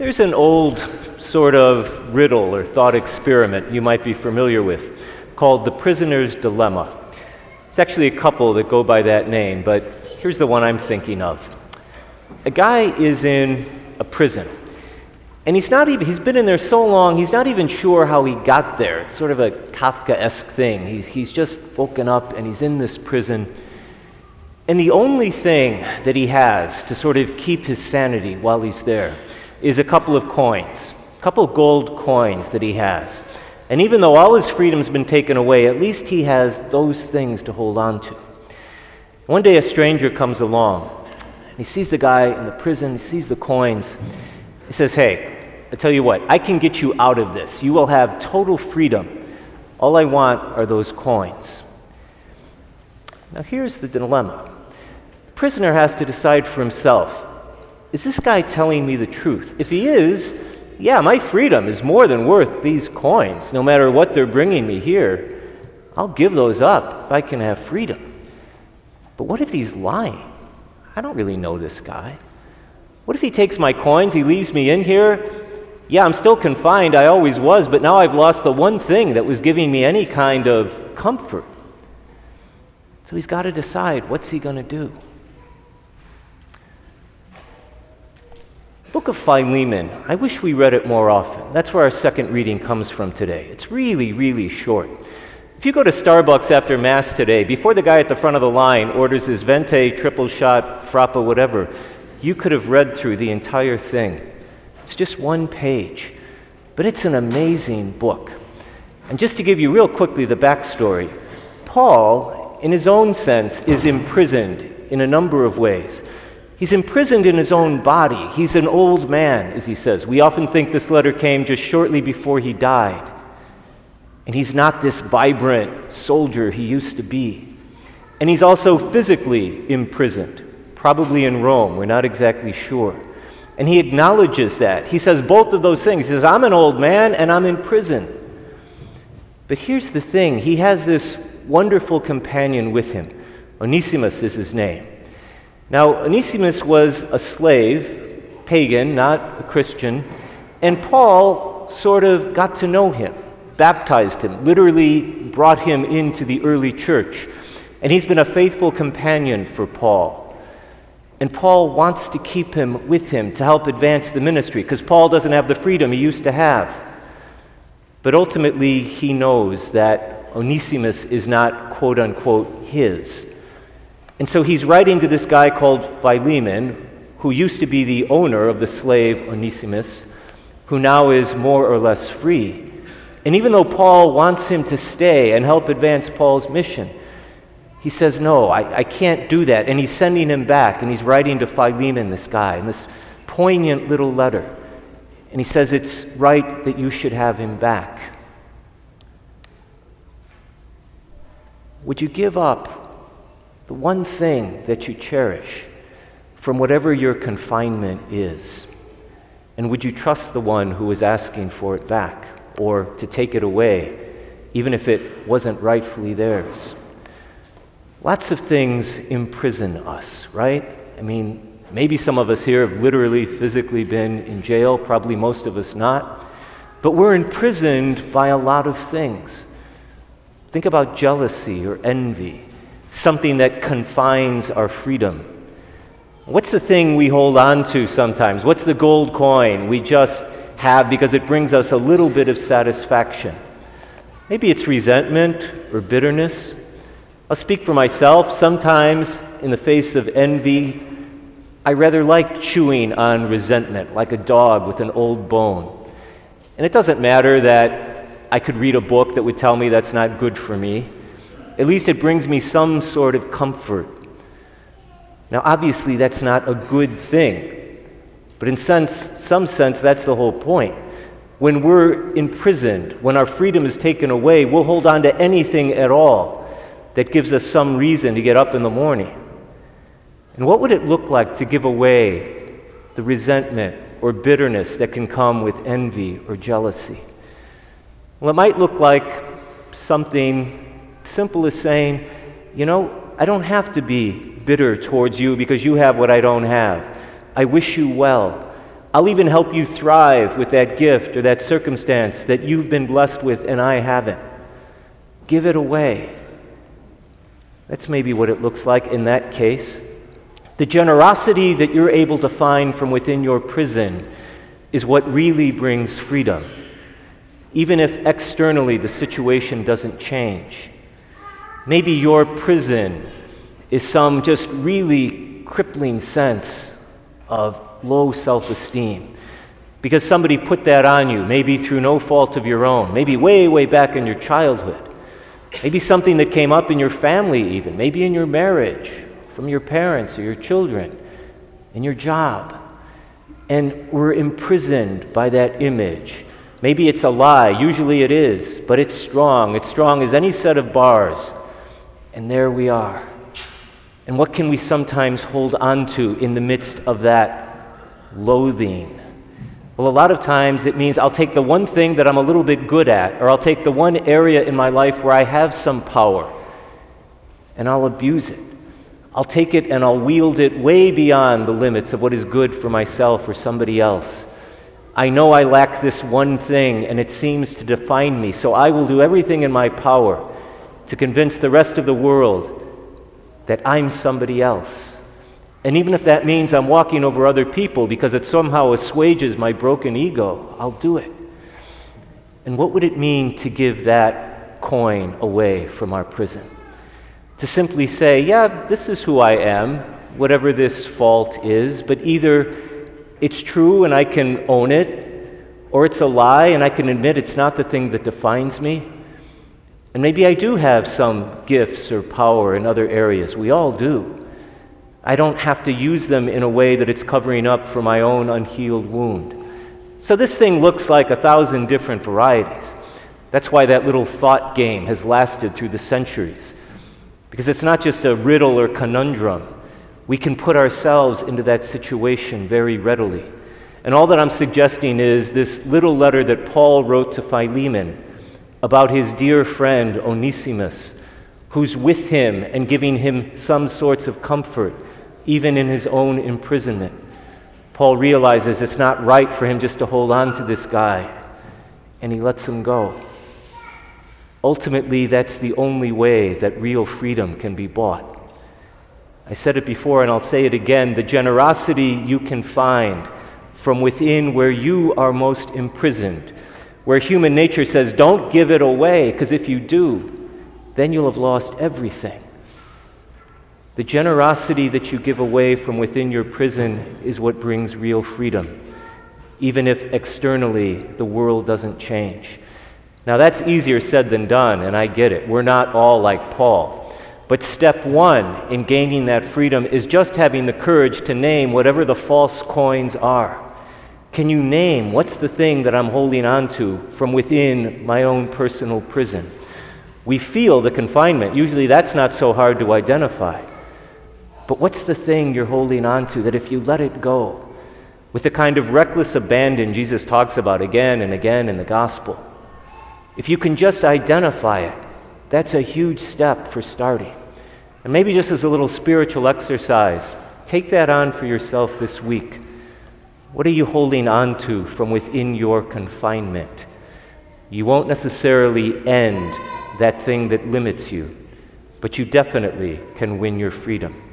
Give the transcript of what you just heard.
There's an old sort of riddle or thought experiment you might be familiar with called the prisoner's dilemma. It's actually a couple that go by that name, but here's the one I'm thinking of. A guy is in a prison, and he's not even, he's been in there so long, he's not even sure how he got there. It's sort of a Kafka esque thing. He's, he's just woken up and he's in this prison. And the only thing that he has to sort of keep his sanity while he's there is a couple of coins, a couple of gold coins that he has. And even though all his freedom's been taken away, at least he has those things to hold on to. One day a stranger comes along and he sees the guy in the prison, he sees the coins. He says, Hey, I tell you what, I can get you out of this. You will have total freedom. All I want are those coins. Now, here's the dilemma the prisoner has to decide for himself is this guy telling me the truth? If he is, yeah, my freedom is more than worth these coins, no matter what they're bringing me here. I'll give those up if I can have freedom. But what if he's lying? I don't really know this guy. What if he takes my coins, he leaves me in here? Yeah, I'm still confined, I always was, but now I've lost the one thing that was giving me any kind of comfort. So he's got to decide what's he going to do? Book of Philemon, I wish we read it more often. That's where our second reading comes from today. It's really, really short. If you go to Starbucks after Mass today, before the guy at the front of the line orders his venti, triple shot, frappa, whatever, you could have read through the entire thing. It's just one page, but it's an amazing book. And just to give you real quickly the backstory, Paul, in his own sense, is imprisoned in a number of ways. He's imprisoned in his own body. He's an old man, as he says. We often think this letter came just shortly before he died. And he's not this vibrant soldier he used to be. And he's also physically imprisoned, probably in Rome. We're not exactly sure. And he acknowledges that. He says both of those things. He says, I'm an old man and I'm in prison. But here's the thing he has this wonderful companion with him. Onesimus is his name. Now, Onesimus was a slave, pagan, not a Christian, and Paul sort of got to know him, baptized him, literally brought him into the early church. And he's been a faithful companion for Paul. And Paul wants to keep him with him to help advance the ministry because Paul doesn't have the freedom he used to have. But ultimately, he knows that Onesimus is not, quote unquote, his. And so he's writing to this guy called Philemon, who used to be the owner of the slave Onesimus, who now is more or less free. And even though Paul wants him to stay and help advance Paul's mission, he says, No, I, I can't do that. And he's sending him back, and he's writing to Philemon, this guy, in this poignant little letter. And he says, It's right that you should have him back. Would you give up the one thing that you cherish from whatever your confinement is? And would you trust the one who is asking for it back or to take it away, even if it wasn't rightfully theirs? Lots of things imprison us, right? I mean, maybe some of us here have literally, physically been in jail, probably most of us not. But we're imprisoned by a lot of things. Think about jealousy or envy something that confines our freedom. What's the thing we hold on to sometimes? What's the gold coin we just have because it brings us a little bit of satisfaction? Maybe it's resentment or bitterness. I'll speak for myself. Sometimes, in the face of envy, I rather like chewing on resentment like a dog with an old bone. And it doesn't matter that I could read a book that would tell me that's not good for me. At least it brings me some sort of comfort. Now, obviously, that's not a good thing, but in sense, some sense, that's the whole point. When we're imprisoned, when our freedom is taken away, we'll hold on to anything at all that gives us some reason to get up in the morning. And what would it look like to give away the resentment or bitterness that can come with envy or jealousy? Well, it might look like something simple as saying, you know, I don't have to be bitter towards you because you have what I don't have. I wish you well. I'll even help you thrive with that gift or that circumstance that you've been blessed with and I haven't. Give it away. That's maybe what it looks like in that case. The generosity that you're able to find from within your prison is what really brings freedom, even if externally the situation doesn't change. Maybe your prison is some just really crippling sense of low self esteem because somebody put that on you, maybe through no fault of your own, maybe way, way back in your childhood. Maybe something that came up in your family, even, maybe in your marriage, from your parents or your children, in your job. And we're imprisoned by that image. Maybe it's a lie, usually it is, but it's strong. It's strong as any set of bars. And there we are. And what can we sometimes hold on to in the midst of that loathing? Well, a lot of times it means I'll take the one thing that I'm a little bit good at, or I'll take the one area in my life where I have some power, and I'll abuse it. I'll take it and I'll wield it way beyond the limits of what is good for myself or somebody else. I know I lack this one thing, and it seems to define me, so I will do everything in my power to convince the rest of the world that I'm somebody else. And even if that means I'm walking over other people because it somehow assuages my broken ego, I'll do it. And what would it mean to give that coin away from our prison? To simply say, yeah, this is who I am, whatever this fault is, but either it's true and I can own it, or it's a lie and I can admit it's not the thing that defines me. And maybe I do have some gifts or power in other areas. We all do. I don't have to use them in a way that it's covering up for my own unhealed wound. So this thing looks like a thousand different varieties. That's why that little thought game has lasted through the centuries. Because it's not just a riddle or conundrum. We can put ourselves into that situation very readily. And all that I'm suggesting is this little letter that Paul wrote to Philemon about his dear friend Onesimus, who's with him and giving him some sorts of comfort even in his own imprisonment. Paul realizes it's not right for him just to hold on to this guy, and he lets him go. Ultimately, that's the only way that real freedom can be bought. I said it before, and I'll say it again the generosity you can find from within where you are most imprisoned, where human nature says, don't give it away, because if you do, then you'll have lost everything. The generosity that you give away from within your prison is what brings real freedom, even if externally the world doesn't change. Now, that's easier said than done, and I get it. We're not all like Paul. But step one in gaining that freedom is just having the courage to name whatever the false coins are. Can you name what's the thing that I'm holding on to from within my own personal prison? We feel the confinement. Usually that's not so hard to identify. But what's the thing you're holding on to that if you let it go, with the kind of reckless abandon Jesus talks about again and again in the gospel, if you can just identify it, that's a huge step for starting. And maybe just as a little spiritual exercise, take that on for yourself this week. What are you holding on to from within your confinement? You won't necessarily end that thing that limits you, but you definitely can win your freedom.